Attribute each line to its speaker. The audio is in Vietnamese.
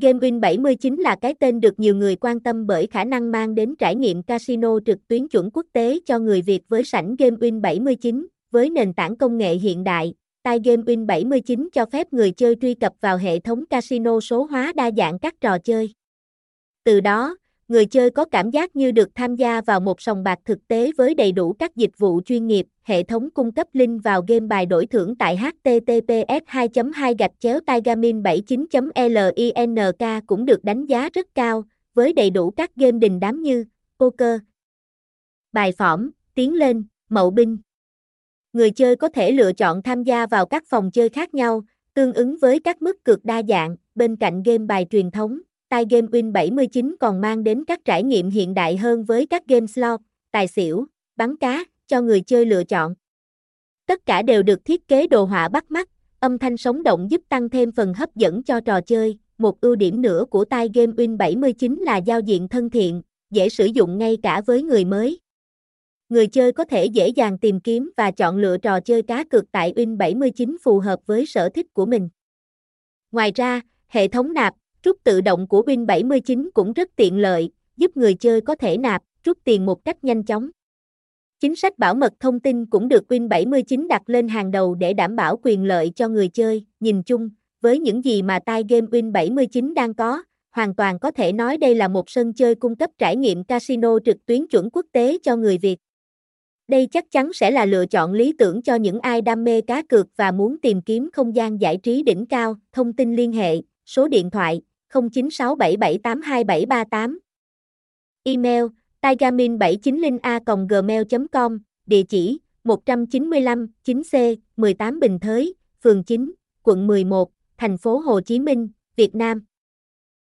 Speaker 1: Game Win 79 là cái tên được nhiều người quan tâm bởi khả năng mang đến trải nghiệm casino trực tuyến chuẩn quốc tế cho người Việt với sảnh Game Win 79. Với nền tảng công nghệ hiện đại, Game Win 79 cho phép người chơi truy cập vào hệ thống casino số hóa đa dạng các trò chơi. Từ đó, người chơi có cảm giác như được tham gia vào một sòng bạc thực tế với đầy đủ các dịch vụ chuyên nghiệp. Hệ thống cung cấp link vào game bài đổi thưởng tại https 2 2 gạch chéo tigamin 79 link cũng được đánh giá rất cao, với đầy đủ các game đình đám như poker, bài phỏm, tiến lên, mậu binh. Người chơi có thể lựa chọn tham gia vào các phòng chơi khác nhau, tương ứng với các mức cược đa dạng, bên cạnh game bài truyền thống. Tai Game Win 79 còn mang đến các trải nghiệm hiện đại hơn với các game slot, tài xỉu, bắn cá, cho người chơi lựa chọn. Tất cả đều được thiết kế đồ họa bắt mắt, âm thanh sống động giúp tăng thêm phần hấp dẫn cho trò chơi. Một ưu điểm nữa của Tai Game Win 79 là giao diện thân thiện, dễ sử dụng ngay cả với người mới. Người chơi có thể dễ dàng tìm kiếm và chọn lựa trò chơi cá cược tại Win 79 phù hợp với sở thích của mình. Ngoài ra, hệ thống nạp, Rút tự động của Win 79 cũng rất tiện lợi, giúp người chơi có thể nạp, rút tiền một cách nhanh chóng. Chính sách bảo mật thông tin cũng được Win 79 đặt lên hàng đầu để đảm bảo quyền lợi cho người chơi. Nhìn chung, với những gì mà tai game Win 79 đang có, hoàn toàn có thể nói đây là một sân chơi cung cấp trải nghiệm casino trực tuyến chuẩn quốc tế cho người Việt. Đây chắc chắn sẽ là lựa chọn lý tưởng cho những ai đam mê cá cược và muốn tìm kiếm không gian giải trí đỉnh cao. Thông tin liên hệ, số điện thoại 0967782738. Email tigamin790a@gmail.com, địa chỉ 195 9C, 18 Bình Thới, phường 9, quận 11, thành phố Hồ Chí Minh, Việt Nam.